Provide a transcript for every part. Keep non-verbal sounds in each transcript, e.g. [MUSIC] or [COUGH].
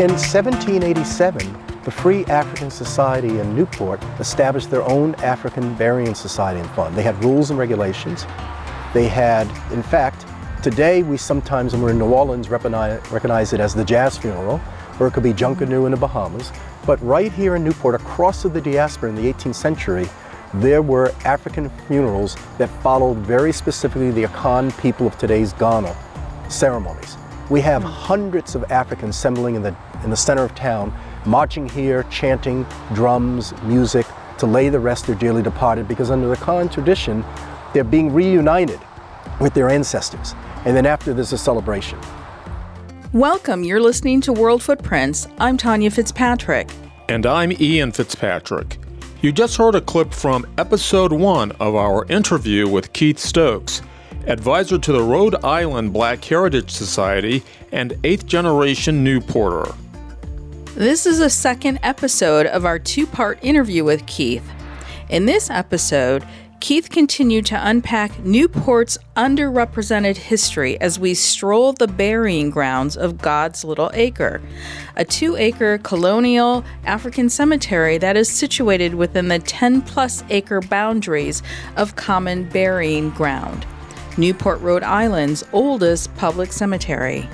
In 1787, the Free African Society in Newport established their own African Burying Society and Fund. They had rules and regulations. They had, in fact, today we sometimes, when we're in New Orleans, recognize, recognize it as the jazz funeral, or it could be Junkanoo in the Bahamas. But right here in Newport, across the diaspora in the 18th century, there were African funerals that followed very specifically the Akan people of today's Ghana ceremonies. We have hundreds of Africans assembling in the, in the center of town, marching here, chanting, drums, music, to lay the rest their dearly departed, because under the Akan tradition, they're being reunited with their ancestors. And then after, there's a celebration. Welcome. You're listening to World Footprints. I'm Tanya Fitzpatrick. And I'm Ian Fitzpatrick. You just heard a clip from episode one of our interview with Keith Stokes, advisor to the Rhode Island Black Heritage Society and eighth generation Newporter. This is a second episode of our two part interview with Keith. In this episode, Keith continued to unpack Newport's underrepresented history as we stroll the burying grounds of God's Little Acre, a two acre colonial African cemetery that is situated within the 10 plus acre boundaries of Common Burying Ground, Newport, Rhode Island's oldest public cemetery.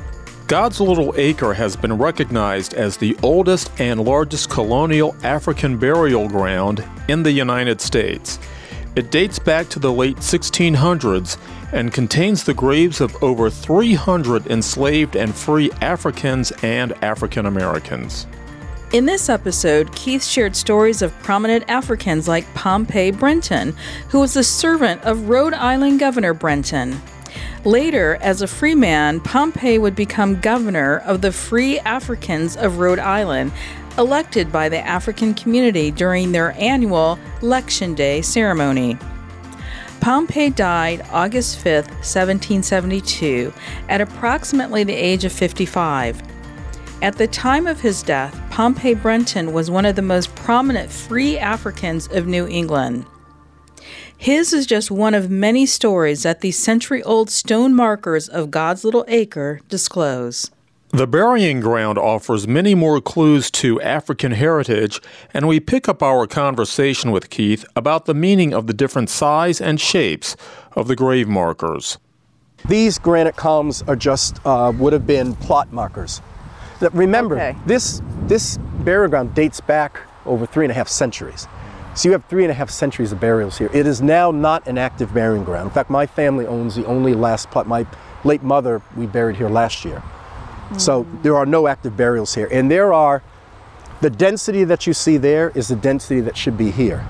God's Little Acre has been recognized as the oldest and largest colonial African burial ground in the United States. It dates back to the late 1600s and contains the graves of over 300 enslaved and free Africans and African Americans. In this episode, Keith shared stories of prominent Africans like Pompey Brenton, who was the servant of Rhode Island Governor Brenton. Later, as a free man, Pompey would become governor of the Free Africans of Rhode Island elected by the African community during their annual Election Day ceremony. Pompey died August 5, 1772, at approximately the age of 55. At the time of his death, Pompey Brenton was one of the most prominent free Africans of New England. His is just one of many stories that the century old stone markers of God's Little Acre disclose. The burying ground offers many more clues to African heritage, and we pick up our conversation with Keith about the meaning of the different size and shapes of the grave markers. These granite columns are just uh, would have been plot markers. Remember, Okay. this this burial ground dates back over three and a half centuries. So you have three and a half centuries of burials here. It is now not an active burying ground. In fact, my family owns the only last plot. My late mother we buried here last year. So there are no active burials here. And there are, the density that you see there is the density that should be here.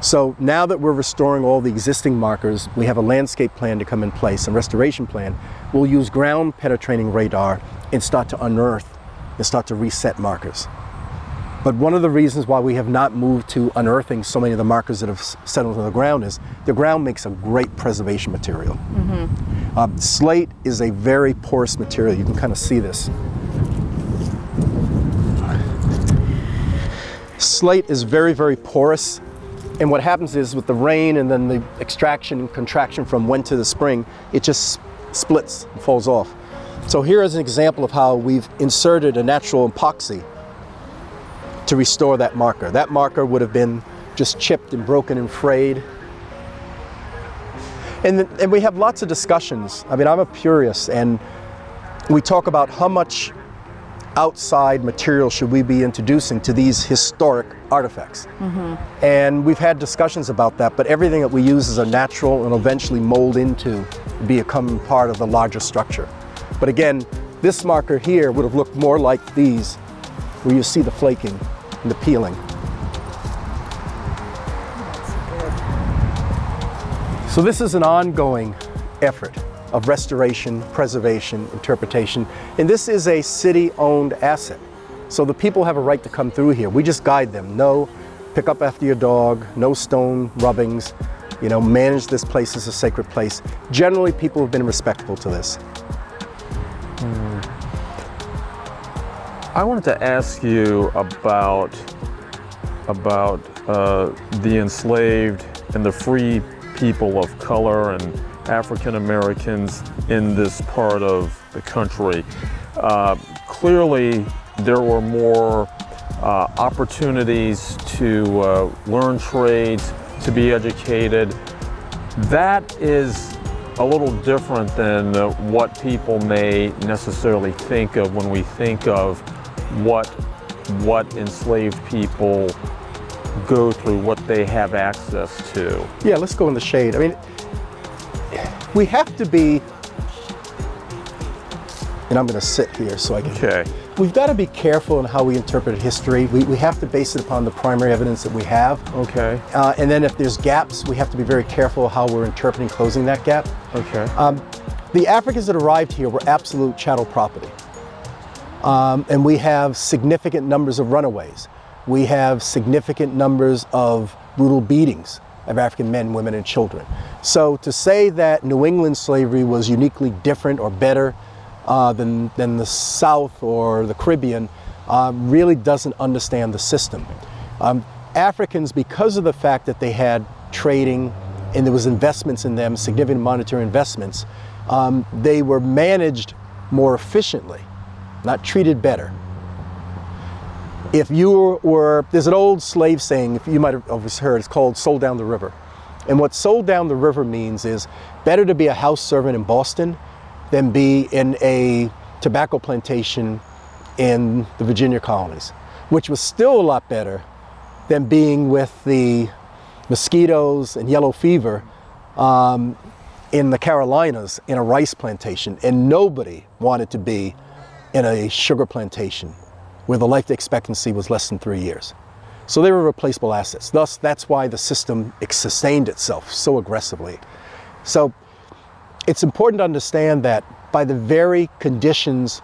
So now that we're restoring all the existing markers, we have a landscape plan to come in place, and restoration plan. We'll use ground penetrating radar and start to unearth and start to reset markers. But one of the reasons why we have not moved to unearthing so many of the markers that have settled on the ground is the ground makes a great preservation material. Um, slate is a very porous material. You can kind of see this. Slate is very, very porous. And what happens is with the rain and then the extraction and contraction from winter to the spring, it just splits and falls off. So here is an example of how we've inserted a natural epoxy to restore that marker. That marker would have been just chipped and broken and frayed. And, th- and we have lots of discussions. I mean, I'm a purist, and we talk about how much outside material should we be introducing to these historic artifacts. Mm-hmm. And we've had discussions about that, but everything that we use is a natural and eventually mold into become part of the larger structure. But again, this marker here would have looked more like these, where you see the flaking the peeling. So this is an ongoing effort of restoration, preservation, interpretation, and this is a city-owned asset. So the people have a right to come through here. We just guide them. No, pick up after your dog. No stone rubbings. You know, manage this place as a sacred place. Generally, people have been respectful to this. I wanted to ask you about about uh, the enslaved and the free people of color and African Americans in this part of the country. Uh, clearly, there were more uh, opportunities to uh, learn trades, to be educated. That is a little different than what people may necessarily think of when we think of what what enslaved people go through, what they have access to. Yeah, let's go in the shade. I mean, we have to be, and I'm going to sit here so I can. Okay. We've got to be careful in how we interpret history. We, we have to base it upon the primary evidence that we have. Okay. Uh, and then if there's gaps, we have to be very careful how we're interpreting closing that gap. Okay. Um, the Africans that arrived here were absolute chattel property. Um, and we have significant numbers of runaways. We have significant numbers of brutal beatings of African men, women, and children. So to say that New England slavery was uniquely different or better uh, than, than the South or the Caribbean uh, really doesn't understand the system. Um, Africans, because of the fact that they had trading and there was investments in them, significant monetary investments, um, they were managed more efficiently, not treated better. If you were, there's an old slave saying, if you might have heard, it's called sold down the river. And what sold down the river means is better to be a house servant in Boston than be in a tobacco plantation in the Virginia colonies, which was still a lot better than being with the mosquitoes and yellow fever um, in the Carolinas in a rice plantation. And nobody wanted to be in a sugar plantation where the life expectancy was less than three years. So they were replaceable assets. Thus, that's why the system sustained itself so aggressively. So it's important to understand that by the very conditions,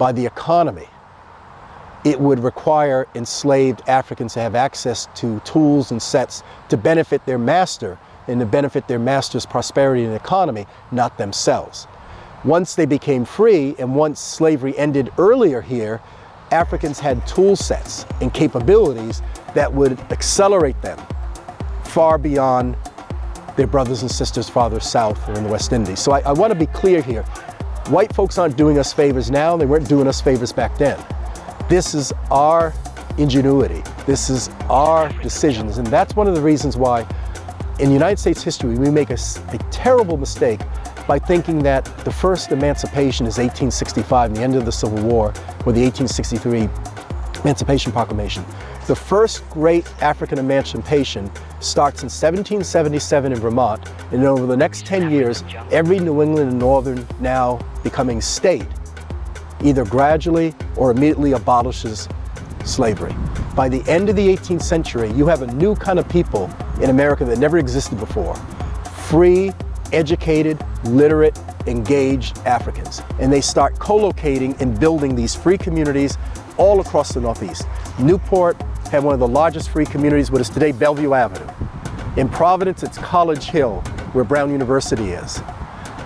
by the economy, it would require enslaved Africans to have access to tools and sets to benefit their master and to benefit their master's prosperity and economy, not themselves. Once they became free and once slavery ended earlier here, Africans had tool sets and capabilities that would accelerate them far beyond their brothers and sisters farther south or in the West Indies. So I, I want to be clear here. White folks aren't doing us favors now, they weren't doing us favors back then. This is our ingenuity, this is our decisions, and that's one of the reasons why in United States history we make a, a terrible mistake by thinking that the first emancipation is 1865 and the end of the Civil War, or the 1863 Emancipation Proclamation. The first great African emancipation starts in 1777 in Vermont, and over the next 10 years, every New England and Northern now becoming state either gradually or immediately abolishes slavery. By the end of the 18th century, you have a new kind of people in America that never existed before. Free, educated, literate, engaged Africans. And they start co-locating and building these free communities all across the Northeast. Newport had one of the largest free communities, what is today Bellevue Avenue. In Providence, it's College Hill, where Brown University is.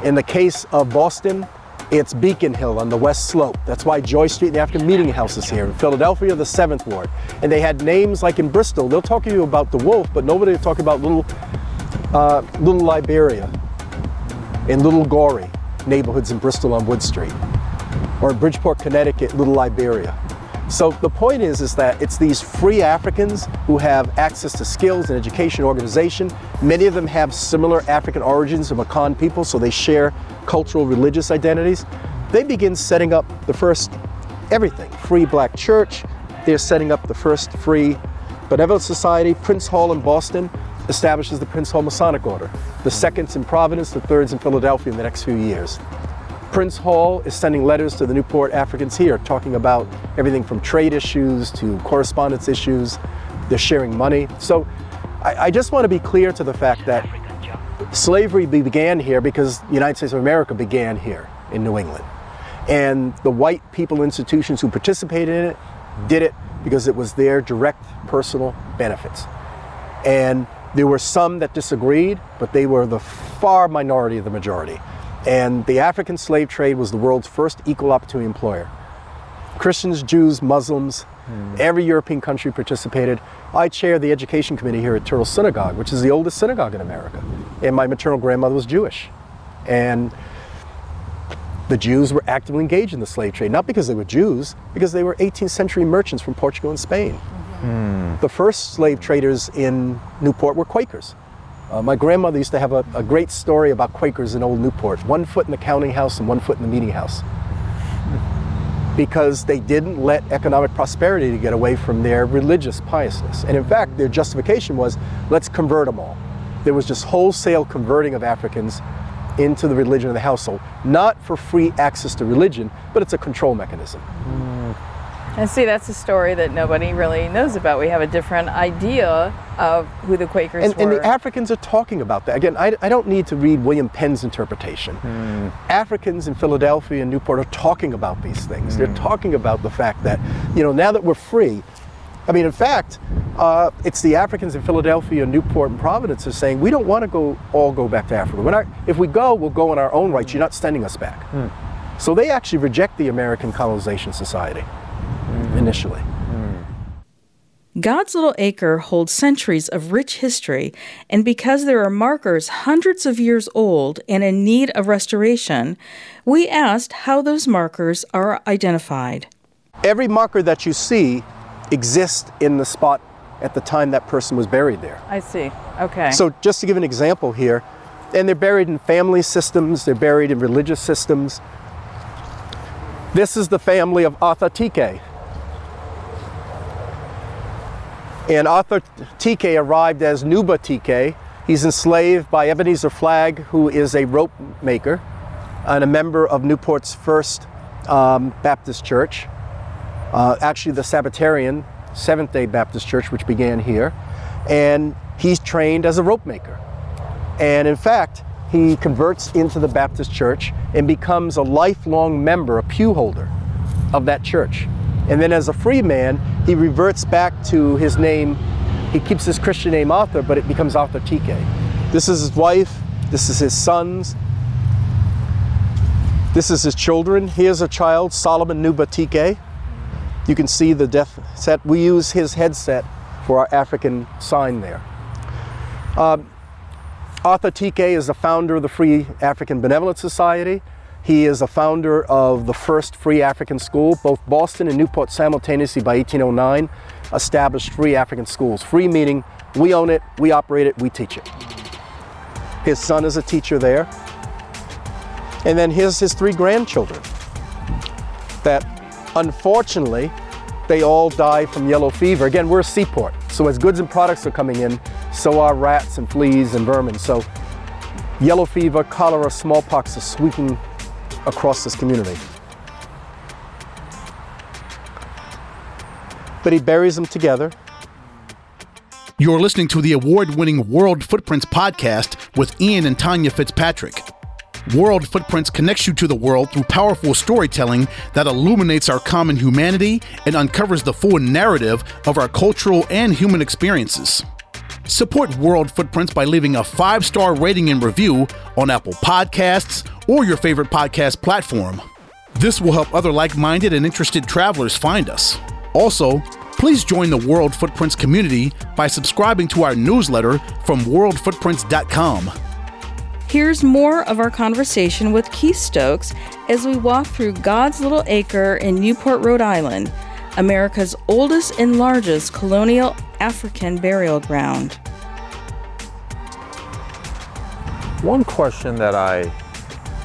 In the case of Boston, it's Beacon Hill on the west slope. That's why Joy Street and the African Meeting House is here. In Philadelphia, the 7th Ward. And they had names like in Bristol, they'll talk to you about the Wolf, but nobody will talk about little, uh, little Liberia in Little Goree, neighborhoods in Bristol on Wood Street. Or in Bridgeport, Connecticut, Little Liberia. So the point is, is that it's these free Africans who have access to skills and education organization. Many of them have similar African origins of Akan people, so they share cultural, religious identities. They begin setting up the first everything, free black church. They're setting up the first free benevolent society. Prince Hall in Boston establishes the Prince Hall Masonic Order. The second's in Providence, the third's in Philadelphia in the next few years. Prince Hall is sending letters to the Newport Africans here talking about everything from trade issues to correspondence issues. They're sharing money. So I, I just want to be clear to the fact that slavery began here because the United States of America began here in New England. And the white people institutions who participated in it did it because it was their direct personal benefits. And there were some that disagreed, but they were the far minority of the majority. And the African slave trade was the world's first equal opportunity employer. Christians, Jews, Muslims, hmm. every European country participated. I chair the education committee here at Touro Synagogue, which is the oldest synagogue in America. And my maternal grandmother was Jewish. And The Jews were actively engaged in the slave trade, not because they were Jews, because they were 18th century merchants from Portugal and Spain. The first slave traders in Newport were Quakers. Uh, my grandmother used to have a, a great story about Quakers in Old Newport one foot in the counting house and one foot in the meeting house. Because they didn't let economic prosperity get away from their religious piousness. And in fact, their justification was let's convert them all. There was just wholesale converting of Africans into the religion of the household, not for free access to religion, but it's a control mechanism. And see, that's a story that nobody really knows about. We have a different idea of who the Quakers And, were. and the Africans are talking about that. Again, I, I don't need to read William Penn's interpretation. Hmm. Africans in Philadelphia and Newport are talking about these things. They're hmm. talking about the fact that, you know, now that we're free, I mean, in fact, uh, it's the Africans in Philadelphia, and Newport, and Providence are saying we don't want to go all go back to Africa. We're not, if we go, we'll go on our own rights. You're not sending us back. Hmm. So they actually reject the American Colonization Society initially. God's Little Acre holds centuries of rich history, and because there are markers hundreds of years old and in need of restoration, we asked how those markers are identified. Every marker that you see exists in the spot at the time that person was buried there. I see. Okay. So, just to give an example here, and they're buried in family systems, they're buried in religious systems. This is the family of Arthur Tike. And Arthur Tike arrived as Nuba Tike. He's enslaved by Ebenezer Flagg, who is a rope maker and a member of Newport's first um, Baptist church, uh, actually the Sabbatarian Seventh day Baptist Church, which began here. And he's trained as a rope maker. And in fact, he converts into the Baptist church and becomes a lifelong member, a pew holder of that church. And then as a free man, he reverts back to his name. He keeps his Christian name Arthur, but it becomes Arthur Tike. This is his wife, this is his sons, this is his children. Here's a child, Solomon Nuba Tike. You can see the death set. We use his headset for our African sign there. Um, Arthur Tike is the founder of the Free African Benevolent Society. He is a founder of the first free African school. Both Boston and Newport simultaneously by 1809 established free African schools. Free meaning we own it, we operate it, we teach it. His son is a teacher there. And then here's his three grandchildren that unfortunately they all die from yellow fever. Again, we're a seaport, so as goods and products are coming in, so are rats and fleas and vermin. So yellow fever, cholera, smallpox are sweeping across this community. But he buries them together. You're listening to the award winning World Footprints podcast with Ian and Tanya Fitzpatrick. World Footprints connects you to the world through powerful storytelling that illuminates our common humanity and uncovers the full narrative of our cultural and human experiences. Support World Footprints by leaving a five star rating and review on Apple Podcasts or your favorite podcast platform. This will help other like minded and interested travelers find us. Also, please join the World Footprints community by subscribing to our newsletter from worldfootprints.com. Here's more of our conversation with Keith Stokes as we walk through God's Little Acre in Newport, Rhode Island, America's oldest and largest colonial African burial ground. One question that I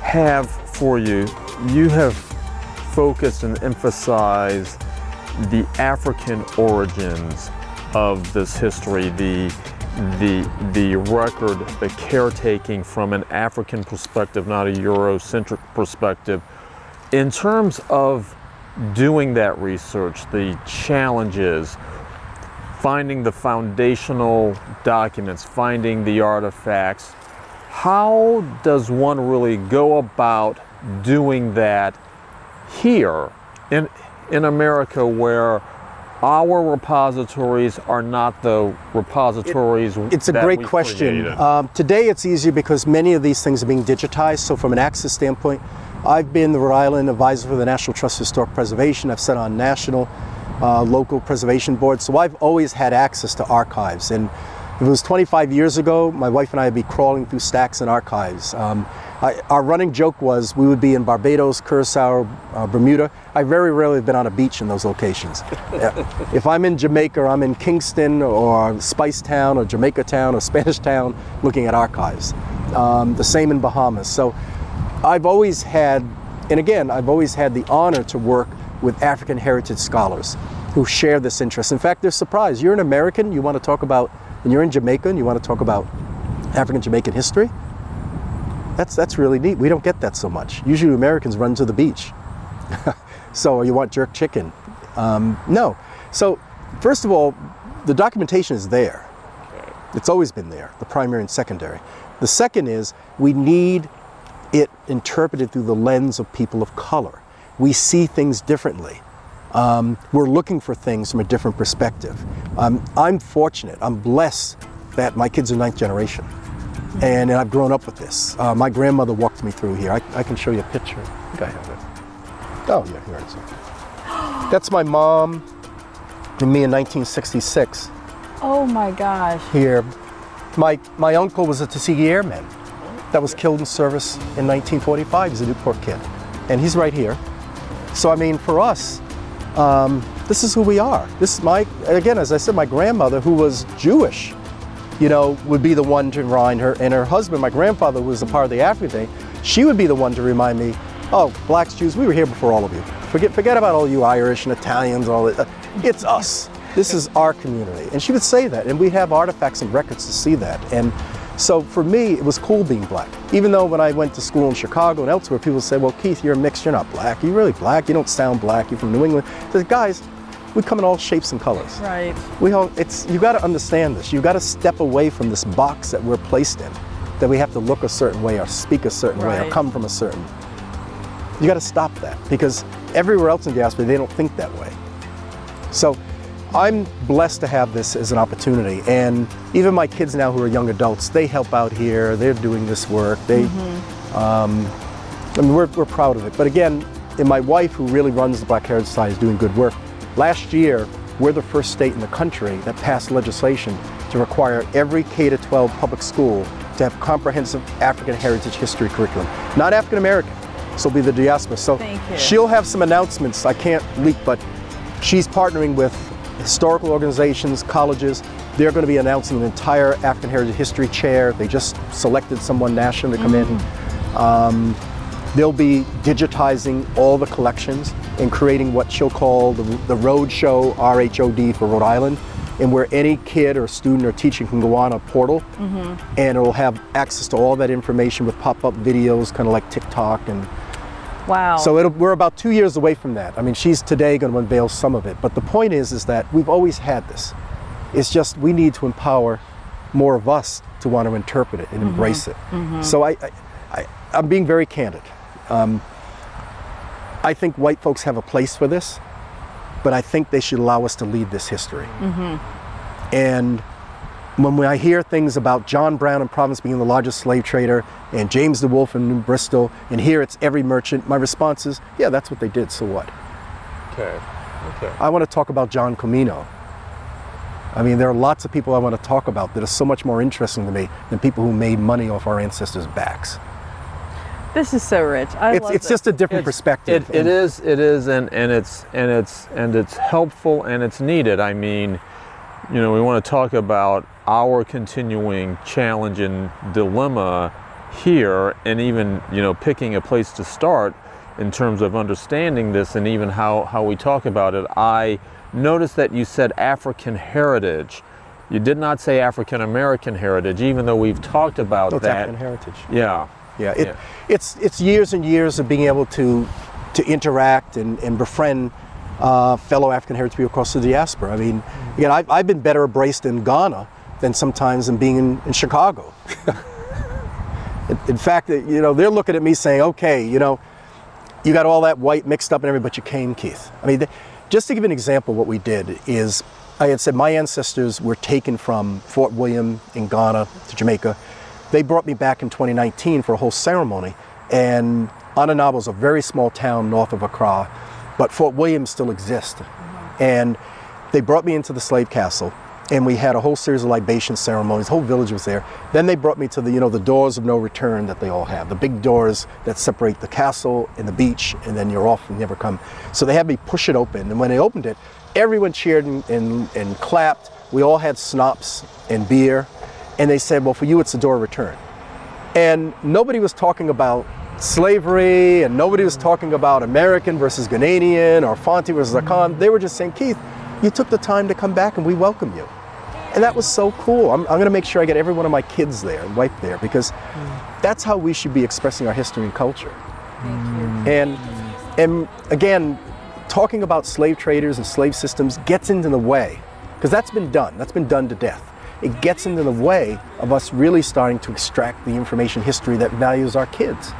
have for you you have focused and emphasized the African origins of this history, the the the record, the caretaking from an African perspective, not a Eurocentric perspective. In terms of doing that research, the challenges, finding the foundational documents, finding the artifacts, how does one really go about doing that here in in America where our repositories are not the repositories It's a great question. Um, today it's easier because many of these things are being digitized. So, from an access standpoint, I've been the Rhode Island advisor for the National Trust Historic Preservation. I've sat on national, uh, local preservation boards. So, I've always had access to archives. And If it was 25 years ago, my wife and I would be crawling through stacks and archives. Um, I, our running joke was we would be in Barbados, Curacao, uh, Bermuda. I very rarely have been on a beach in those locations. Yeah. [LAUGHS] if I'm in Jamaica, I'm in Kingston or Spice Town or Jamaica Town or Spanish Town looking at archives. Um, the same in Bahamas. So I've always had, and again, I've always had the honor to work with African heritage scholars who share this interest. In fact, they're surprised. You're an American, you want to talk about, and you're in Jamaica and you want to talk about African Jamaican history? That's, that's really neat. We don't get that so much. Usually Americans run to the beach. [LAUGHS] so you want jerk chicken? Um, no. So first of all, the documentation is there. It's always been there, the primary and secondary. The second is we need it interpreted through the lens of people of color. We see things differently. Um, we're looking for things from a different perspective. Um, I'm fortunate, I'm blessed that my kids are ninth generation. And, and I've grown up with this. Uh, my grandmother walked me through here. I, I can show you a picture. I think I have it. Oh, yeah, here it is. [GASPS] That's my mom and me in 1966 Oh my gosh. here. My, my uncle was a Tuskegee Airman that was killed in service in 1945. He's a Newport kid. And he's right here. So, I mean, for us, um, this is who we are. This is my, again, as I said, my grandmother, who was Jewish, you know, would be the one to remind her. And her husband, my grandfather, who was a part of the African thing, she would be the one to remind me, oh, blacks, Jews, we were here before all of you. Forget, forget about all you Irish and Italians, all that. It's us. This is our community. And she would say that, and we have artifacts and records to see that. And so for me, it was cool being black. Even though when I went to school in Chicago and elsewhere, people say, well, Keith, you're a mix, you're not black. Are you really black? You don't sound black. You're from New England. I said, guys, we come in all shapes and colors. Right. We all, it's, you got to understand this. You got to step away from this box that we're placed in, that we have to look a certain way or speak a certain way or come from a certain. You got to stop that because everywhere else in diaspora they don't think that way. So I'm blessed to have this as an opportunity, and even my kids now who are young adults, they help out here. They're doing this work. They, um, I mean, we're, we're proud of it. But again, and my wife, who really runs the Black Heritage Society, is doing good work. Last year, we're the first state in the country that passed legislation to require every K to 12 public school to have comprehensive African heritage history curriculum. Not African American, so it'll be the diaspora. So Thank you. she'll have some announcements. I can't leak, but she's partnering with historical organizations, colleges. They're going to be announcing an entire African heritage history chair. They just selected someone nationally to come in. Um, they'll be digitizing all the collections and creating what she'll call the, the Road Show, RHOD for Rhode Island, and where any kid or student or teacher can go on a portal and it'll have access to all that information with pop-up videos, kind of like TikTok and Wow. so it'll, we're about two years away from that. I mean, she's today going to unveil some of it, but the point is, is that we've always had this. It's just we need to empower more of us to want to interpret it and mm-hmm. embrace it. Mm-hmm. So I, I, I, I'm being very candid. Um, I think white folks have a place for this, but I think they should allow us to lead this history. Mm-hmm. And when I hear things about John Brown in Providence being the largest slave trader and James DeWolf in New Bristol, and here it's every merchant, my response is, yeah, that's what they did, so what? Okay. Okay. I want to talk about John Quamino. I mean, there are lots of people I want to talk about that are so much more interesting to me than people who made money off our ancestors' backs. this is so rich. I It's, love it's just a different It's- perspective. It, it And- is. It is, and, and it's and it's and it's helpful and it's needed. I mean, you know, we want to talk about our continuing challenge and dilemma here, and even you know, picking a place to start in terms of understanding this, and even how how we talk about it. I noticed that you said African heritage. You did not say African American heritage, even though we've talked about it's that. African heritage. Yeah. Yeah, it, Yeah. it's it's years and years of being able to to interact and, and befriend uh, fellow African heritage people across the diaspora. I mean, again, I've, I've been better embraced in Ghana than sometimes in being in, in Chicago. [LAUGHS] in, in fact, you know, they're looking at me saying, "Okay, you know, you got all that white mixed up and everything, but you came, Keith." I mean, just to give an example, what we did is I had said my ancestors were taken from Fort William in Ghana to Jamaica. They brought me back in 2019 for a whole ceremony, and Anomabo is a very small town north of Accra, but Fort William still exists. Mm-hmm. And they brought me into the slave castle, and we had a whole series of libation ceremonies. The whole village was there. Then they brought me to the, you know, the doors of no return that they all have, the big doors that separate the castle and the beach, and then you're off and never come. So they had me push it open, and when they opened it, everyone cheered and, and, and clapped. We all had schnapps and beer, and they said, "Well, for you, it's the door of return." And nobody was talking about slavery, and nobody was talking about American versus Ghanaian or Fanti versus Akan. They were just saying, Keith, you took the time to come back and we welcome you. And that was so cool. I'm, I'm going to make sure I get every one of my kids there and there because that's how we should be expressing our history and culture. And, and again, talking about slave traders and slave systems gets into the way because that's been done. That's been done to death. It gets into the way of us really starting to extract the information history that values our kids.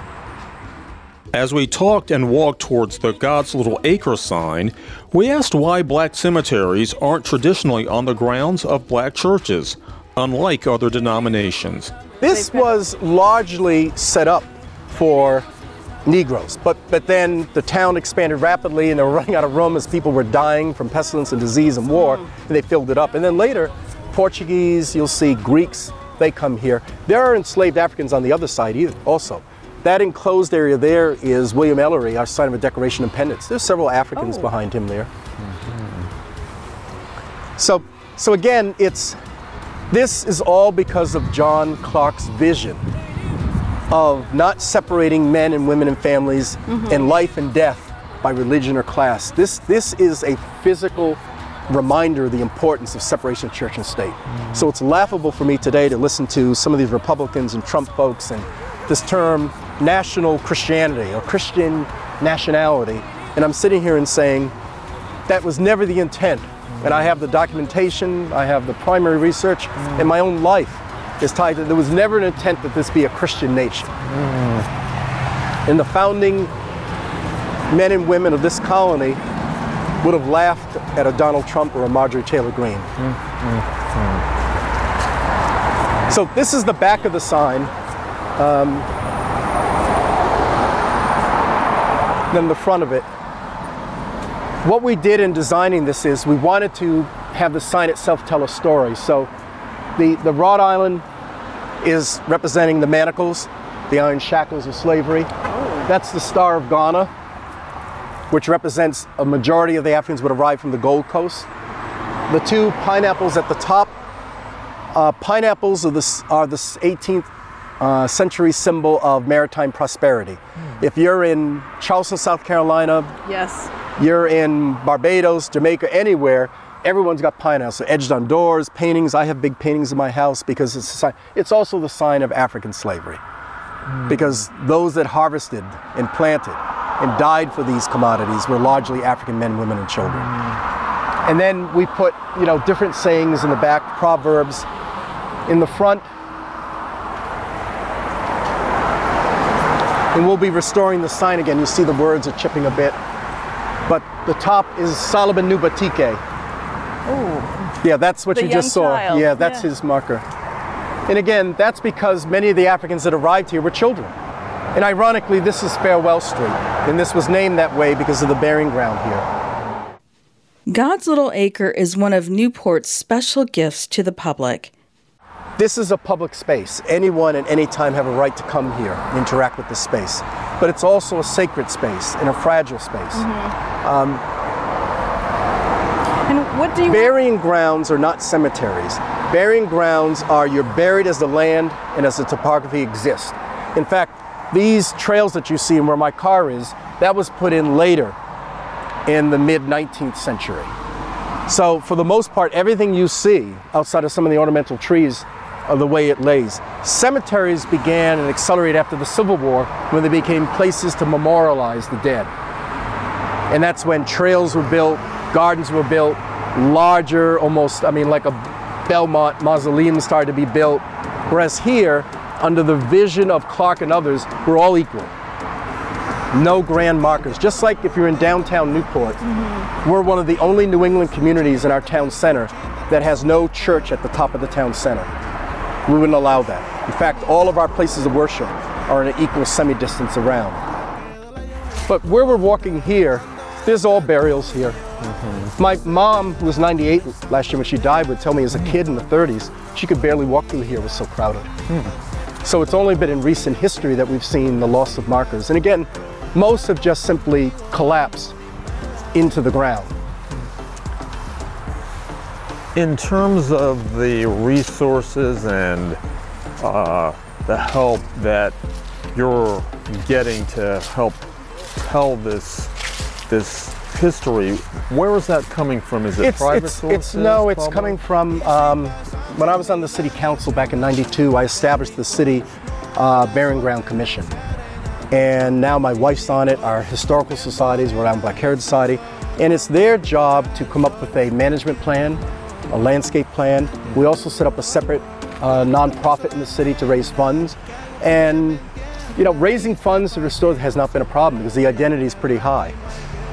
As we talked and walked towards the God's Little Acre sign, we asked why black cemeteries aren't traditionally on the grounds of black churches, unlike other denominations. This was largely set up for Negroes, but, but then the town expanded rapidly and they were [LAUGHS] running out of room as people were dying from pestilence and disease and war, mm. and they filled it up. And then later, Portuguese, you'll see Greeks, they come here. There are enslaved Africans on the other side either, also. That enclosed area there is William Ellery, our sign of a Declaration of Independence. There's several Africans Oh. behind him there. Mm-hmm. So, so again, it's this is all because of John Clarke's vision of not separating men and women and families mm-hmm. and life and death by religion or class. This this is a physical reminder of the importance of separation of church and state. Mm-hmm. So it's laughable for me today to listen to some of these Republicans and Trump folks and this term national Christianity or Christian nationality. And I'm sitting here and saying that was never the intent. And I have the documentation, I have the primary research, and my own life is tied to there was never an intent that this be a Christian nation. And the founding men and women of this colony would have laughed at a Donald Trump or a Marjorie Taylor Greene. So this is the back of the sign. Um, then the front of it. What we did in designing this is we wanted to have the sign itself tell a story. So the, the Rhode Island is representing the manacles, the iron shackles of slavery. That's the Star of Ghana, which represents a majority of the Africans would arrive from the Gold Coast. The two pineapples at the top, uh, pineapples are the, are the 18th uh, century symbol of maritime prosperity. Hmm. If you're in Charleston, South Carolina, Yes. you're in Barbados, Jamaica, anywhere, everyone's got pineapples. So edged on doors, paintings. I have big paintings in my house because it's a sign. It's also the sign of African slavery. Hmm. Because those that harvested and planted and died for these commodities were largely African men, women, and children. Hmm. And then we put, you know, different sayings in the back, proverbs. In the front, and we'll be restoring the sign again. You see the words are chipping a bit. But the top is Solomon Nuba Tike. Oh. Yeah, that's what The you just saw. child, Yeah, that's yeah. his marker. And again, that's because many of the Africans that arrived here were children. And ironically, this is Farewell Street. And this was named that way because of the burying ground here. God's Little Acre is one of Newport's special gifts to the public. This is a public space. Anyone at any time have a right to come here and interact with this space. But it's also a sacred space and a fragile space. Mm-hmm. Um, and what do you Burying grounds are not cemeteries. Burying grounds are you're buried as the land and as the topography exists. In fact, these trails that you see and where my car is, that was put in later in the mid 19th century. So, for the most part, everything you see outside of some of the ornamental trees are the way it lays. Cemeteries began and accelerated after the Civil War when they became places to memorialize the dead. And that's when trails were built, gardens were built, larger, almost, I mean, like a Belmont mausoleum started to be built. Whereas here, under the vision of Clarke and others, we're all equal. No grand markers. Just like if you're in downtown Newport, mm-hmm. we're one of the only New England communities in our town center that has no church at the top of the town center. We wouldn't allow that. In fact, all of our places of worship are in an equal semi distance around. But where we're walking here There's all burials here. Mm-hmm. My mom, who was 98 last year when she died, would tell me as a kid in the 30s, she could barely walk through here, it was so crowded. Hmm. So it's only been in recent history that we've seen the loss of markers. And again, most have just simply collapsed into the ground. In terms of the resources and uh, the help that you're getting to help tell this this history, where is that coming from? Is it It's, private it's, sources? it's no, it's coming from um, when I was on the city council back in '92. I established the city uh, Burying Ground Commission, and now my wife's on it. Our historical societies, Rhode Island Black Heritage Society, and it's their job to come up with a management plan, a landscape plan. We also set up a separate uh, nonprofit in the city to raise funds, and you know, raising funds to restore has not been a problem because the identity is pretty high.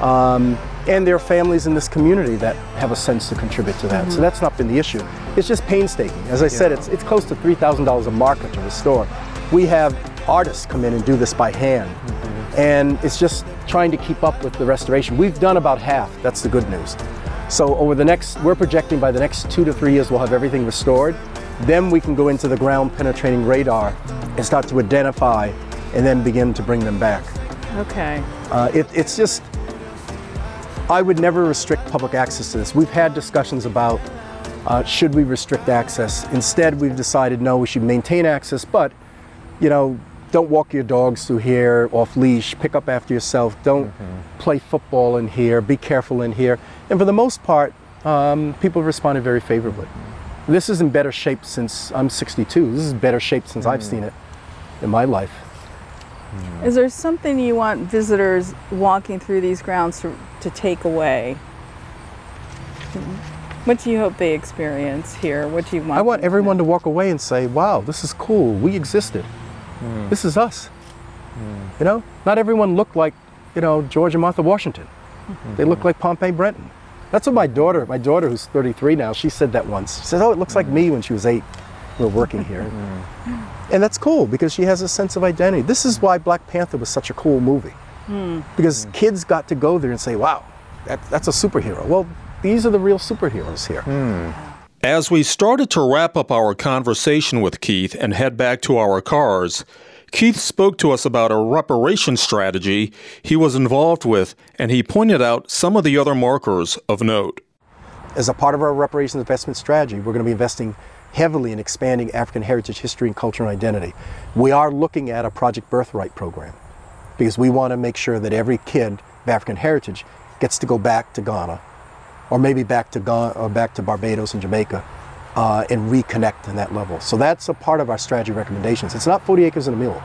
Um, and there are families in this community that have a sense to contribute to that. So that's not been the issue. It's just painstaking. As I said, it's, it's close to $3,000 a marker to restore. We have artists come in and do this by hand. And it's just trying to keep up with the restoration. We've done about half. That's the good news. So over the next, we're projecting by the next two to three years, we'll have everything restored. Then we can go into the ground penetrating radar and start to identify and then begin to bring them back. Okay. Uh, it, it's just, I would never restrict public access to this. We've had discussions about uh, should we restrict access. Instead, we've decided no, we should maintain access, but you know, don't walk your dogs through here off leash. Pick up after yourself. Don't mm-hmm. play football in here. Be careful in here. And for the most part, um, people have responded very favorably. This is in better shape since I'm 62. This is better shape since I've mm. seen it in my life. Mm. Is there something you want visitors walking through these grounds to, to take away? What do you hope they experience here? What do you want? I want everyone know? to walk away and say, wow, this is cool. We existed. Hmm. This is us. Hmm. You know, not everyone looked like, you know, George and Martha Washington. Hmm. They look like Pompey Brenton. That's what my daughter, my daughter who's 33 now, she said that once. She says, oh, it looks like me when she was eight. We're working here. And that's cool because she has a sense of identity. This is why Black Panther was such a cool movie. Because kids got to go there and say, wow, that, that's a superhero. Well, these are the real superheroes here. As we started to wrap up our conversation with Keith and head back to our cars, Keith spoke to us about a reparation strategy he was involved with, and he pointed out some of the other markers of note. as a part of our reparations investment strategy, we're going to be investing heavily in expanding African heritage history and culture and identity. We are looking at a Project Birthright program because we want to make sure that every kid of African heritage gets to go back to Ghana or maybe back to Ghana or back to Barbados and Jamaica uh, and reconnect in that level. So that's a part of our strategy recommendations. It's not 40 acres and a mule.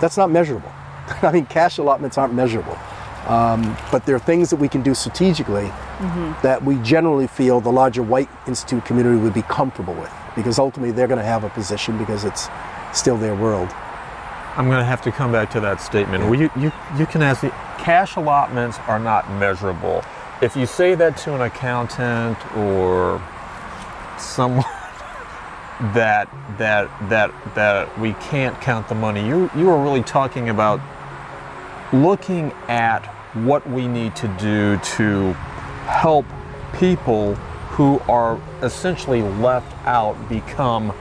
That's not measurable. [LAUGHS] I mean, cash allotments aren't measurable. Um, but there are things that we can do strategically that we generally feel the larger white institute community would be comfortable with because ultimately they're going to have a position because it's still their world. I'm going to have to come back to that statement. Well, you, you, you can ask the cash allotments are not measurable. If you say that to an accountant or someone [LAUGHS] that that that that we can't count the money, you you are really talking about looking at what we need to do to help people who are essentially left out become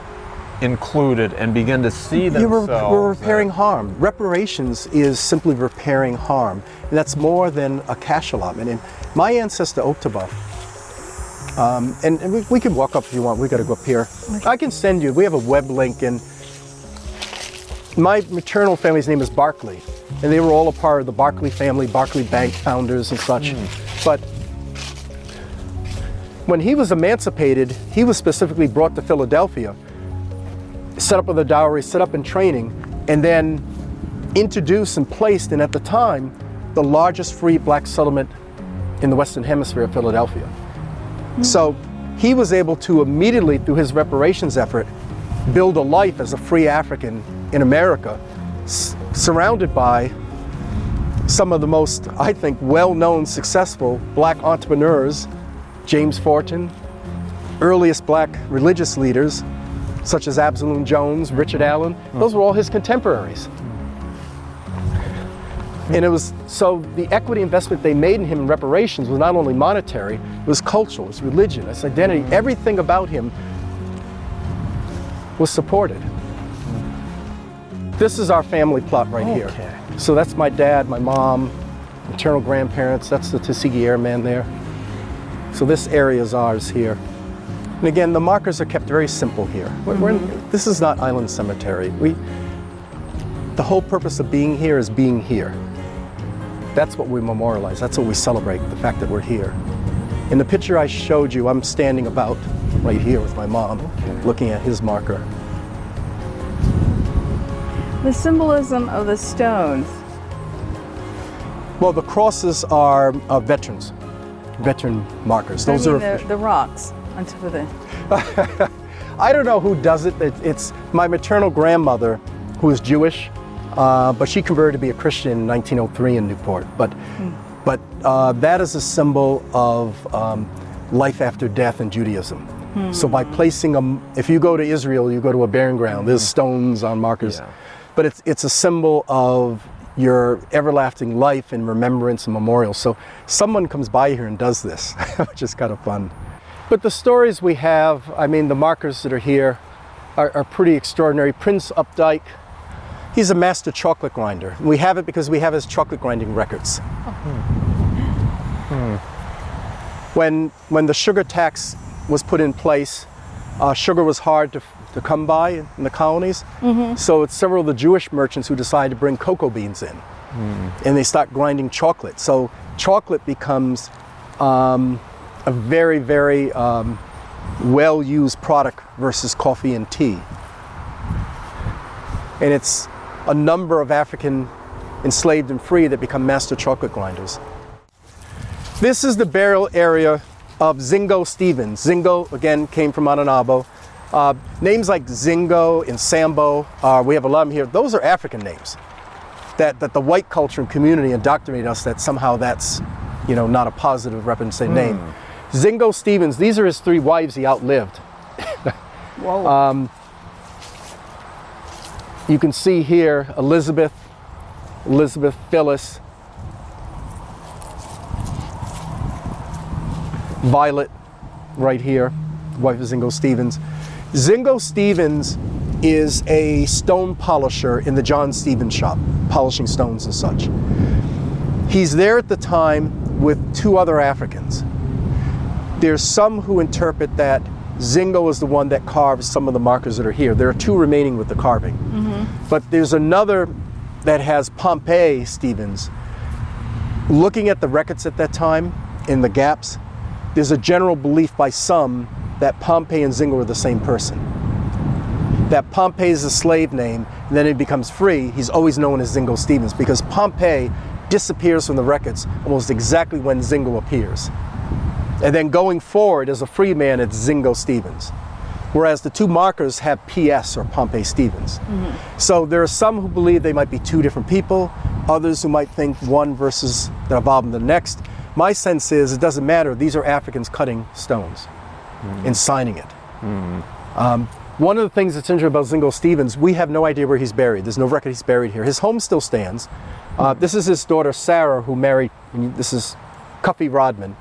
included and begin to see that You themselves. were, we're repairing harm. Reparations is simply repairing harm. And that's more than a cash allotment. And my ancestor, Oktaba, um, and, and we, we can walk up if you want. We got to go up here. I can send you. We have a web link, and my maternal family's name is Barclay, and they were all a part of the Barclay family, Barclay Bank founders and such. But when he was emancipated, he was specifically brought to Philadelphia set up with a dowry, set up in training, and then introduced and placed in, at the time, the largest free black settlement in the Western Hemisphere of Philadelphia. Hmm. So he was able to immediately, through his reparations effort, build a life as a free African in America, s- surrounded by some of the most, I think, well known, successful black entrepreneurs James Forten, earliest black religious leaders, such as Absalom Jones, Richard Allen, those were all his contemporaries. And it was so the equity investment they made in him in reparations was not only monetary, it was cultural, it was religion, its identity. Everything about him was supported. This is our family plot right Okay. here. So that's my dad, my mom, maternal grandparents. That's the Tuskegee Airman there. So this area is ours here. And again, the markers are kept very simple here. We're, we're in, this is not Island Cemetery. We, the whole purpose of being here is being here. That's what we memorialize. That's what we celebrate, the fact that we're here. In the picture I showed you, I'm standing about right here with my mom, looking at his marker. The symbolism of the stones. Well, the crosses are uh, veterans, veteran markers. Those I mean, are. the, the rocks on top of the. [LAUGHS] I don't know who does it. It- It's my maternal grandmother, who is Jewish, uh, but she converted to be a Christian in 1903 in Newport. But, but uh, that is a symbol of um, life after death in Judaism. So by placing them, if you go to Israel, you go to a burying ground. There's stones on markers, Yeah. but it's it's a symbol of your everlasting life and remembrance and memorial. So someone comes by here and does this, [LAUGHS] which is kind of fun. But the stories we have, I mean, the markers that are here are, are pretty extraordinary. Prince Updike, he's a master chocolate grinder. We have it because we have his chocolate grinding records. When, when the sugar tax was put in place, uh, sugar was hard to, to come by in the colonies. So it's several of the Jewish merchants who decided to bring cocoa beans in. And they start grinding chocolate. So chocolate becomes um, a very, very um, well used product versus coffee and tea. And it's a number of African enslaved and free that become master chocolate grinders. This is the burial area of Zingo Stevens. Zingo, again, came from Anomabo. Uh, names like Zingo and Sambo, uh, we have a lot of them here. Those are African names that, that the white culture and community indoctrinated us that somehow that's, you know, not a positive representation name. Zingo Stevens, these are his three wives he outlived. Whoa. [LAUGHS] Um, you can see here Elizabeth, Elizabeth Phyllis, Violet, right here, wife of Zingo Stevens. Zingo Stevens is a stone polisher in the John Stevens shop, polishing stones and such. He's there at the time with two other Africans. There's some who interpret that Zingo is the one that carves some of the markers that are here. There are two remaining with the carving. Mm-hmm. But there's another that has Pompey Stevens. Looking at the records at that time in the gaps, there's a general belief by some that Pompey and Zingo are the same person. That Pompey is a slave name, and then he becomes free. He's always known as Zingo Stevens because Pompey disappears from the records almost exactly when Zingo appears. And then going forward as a free man, it's Zingo Stevens. Whereas the two markers have PS or Pompey Stevens. So there are some who believe they might be two different people, others who might think one versus that evolved into the next. My sense is it doesn't matter. These are Africans cutting stones and signing it. Um, one of the things that's interesting about Zingo Stevens, we have no idea where he's buried. There's no record he's buried here. His home still stands. Uh, this is his daughter Sarah, who married. This is Cuffy Rodman,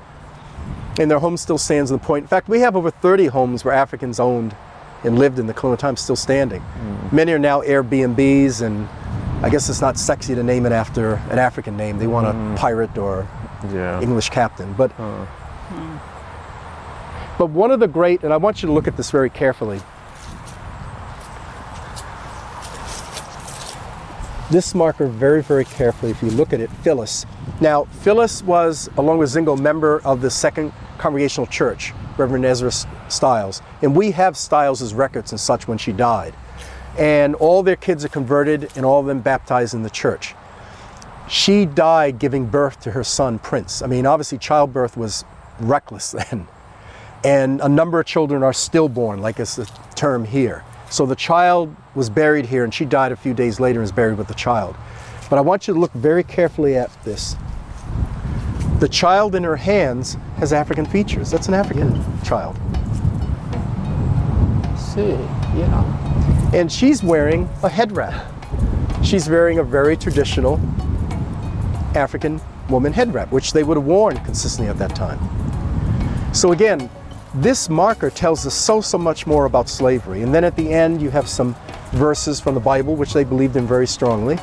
and their home still stands in the point. In fact, we have over 30 homes where Africans owned and lived in the colonial times still standing. Mm. Many are now Airbnbs, and I guess it's not sexy to name it after an African name. They want a mm. pirate or Yeah. English captain. But hmm. but one of the great, and I want you to look at this very carefully. This marker very, very carefully, if you look at it, Phyllis. Now, Phyllis was, along with Zingo, member of the Second Congregational Church, Reverend Ezra Stiles. And we have Stiles' records and such when she died. And all their kids are converted and all of them baptized in the church she died giving birth to her son Prince. I mean, obviously, childbirth was reckless [LAUGHS] then. And a number of children are stillborn, like is the term here. So the child was buried here, and she died a few days later and is buried with the child. But I want you to look very carefully at this. The child in her hands has African features. That's an African child. See, yeah. And she's wearing a head wrap. She's wearing a very traditional African woman head wrap, which they would have worn consistently at that time. So again, this marker tells us so, so much more about slavery. And then at the end, you have some verses from the Bible, which they believed in very strongly.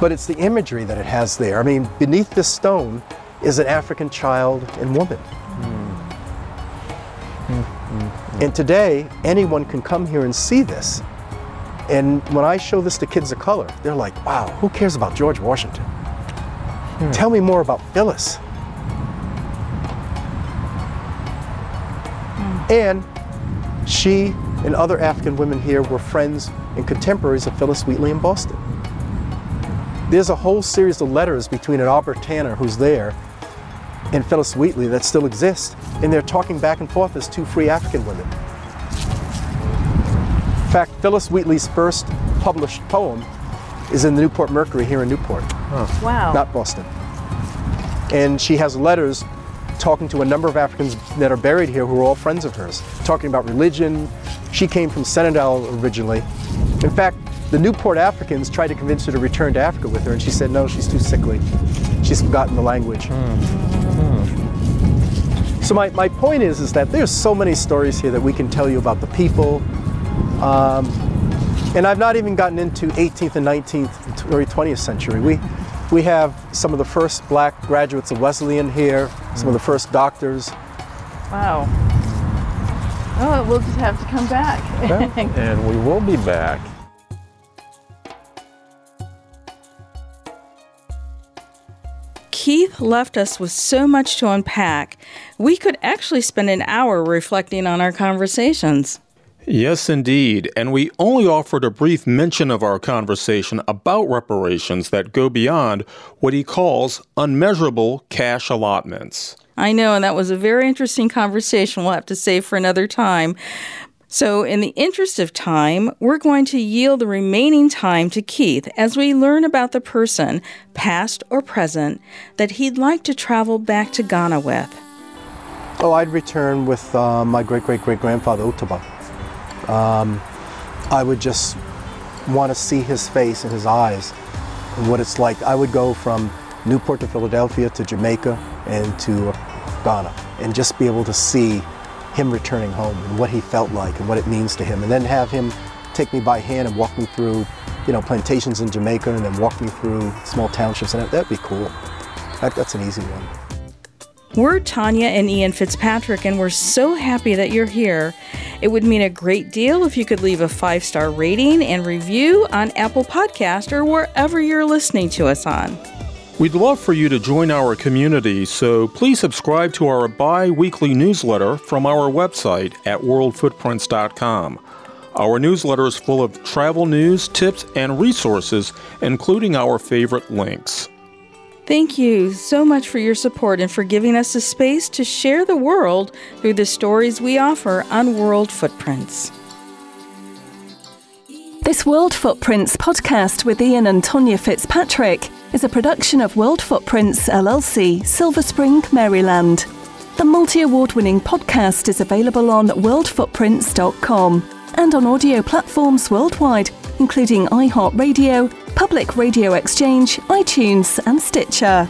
But it's the imagery that it has there. I mean, beneath this stone is an African child and woman. And today, anyone can come here and see this. And when I show this to kids of color, they're like, wow, who cares about George Washington? Hmm. Tell me more about Phyllis. And she and other African women here were friends and contemporaries of Phillis Wheatley in Boston. There's a whole series of letters between an Obour Tanner, who's there, and Phillis Wheatley that still exist. And they're talking back and forth as two free African women. In fact, Phillis Wheatley's first published poem is in the Newport Mercury here in Newport, Wow. not Boston. And she has letters talking to a number of Africans that are buried here who are all friends of hers, talking about religion. She came from Senegal originally. In fact, the Newport Africans tried to convince her to return to Africa with her, and she said no, she's too sickly. She's forgotten the language. So my, my point is, is that there's so many stories here that we can tell you about the people. Um, and I've not even gotten into 18th and 19th and early 20th century. We, we have some of the first black graduates of Wesleyan here, some of the first doctors. Wow. Oh, we'll just have to come back. [LAUGHS] And we will be back. Keith left us with so much to unpack. We could actually spend an hour reflecting on our conversations. Yes, indeed. And we only offered a brief mention of our conversation about reparations that go beyond what he calls unmeasurable cash allotments. I know, and that was a very interesting conversation we'll have to save for another time. So, in the interest of time, we're going to yield the remaining time to Keith as we learn about the person, past or present, that he'd like to travel back to Ghana with. Oh, I'd return with uh, my great great great grandfather Utaba. Um, I would just want to see his face and his eyes and what it's like. I would go from Newport to Philadelphia to Jamaica and to Ghana and just be able to see him returning home and what he felt like and what it means to him. And then have him take me by hand and walk me through, you know, plantations in Jamaica and then walk me through small townships. And that, that'd be cool. That, that's an easy one. We're Tonya and Ian Fitzpatrick, and we're so happy that you're here. It would mean a great deal if you could leave a five star rating and review on Apple Podcast or wherever you're listening to us on. We'd love for you to join our community, so please subscribe to our bi weekly newsletter from our website at worldfootprints.com. Our newsletter is full of travel news, tips, and resources, including our favorite links. Thank you so much for your support and for giving us a space to share the world through the stories we offer on World Footprints. This World Footprints podcast with Ian and Tonya Fitzpatrick is a production of World Footprints LLC, Silver Spring, Maryland. The multi award winning podcast is available on worldfootprints.com and on audio platforms worldwide, including iHeartRadio, Public Radio Exchange, iTunes, and Stitcher.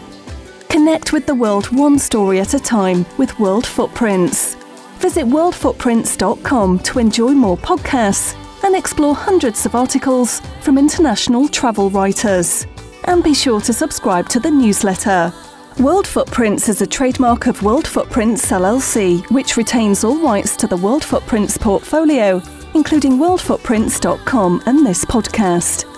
Connect with the world one story at a time with World Footprints. Visit worldfootprints.com to enjoy more podcasts and explore hundreds of articles from international travel writers. And be sure to subscribe to the newsletter. World Footprints is a trademark of World Footprints LLC, which retains all rights to the World Footprints portfolio, including worldfootprints.com and this podcast.